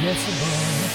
unforgettable.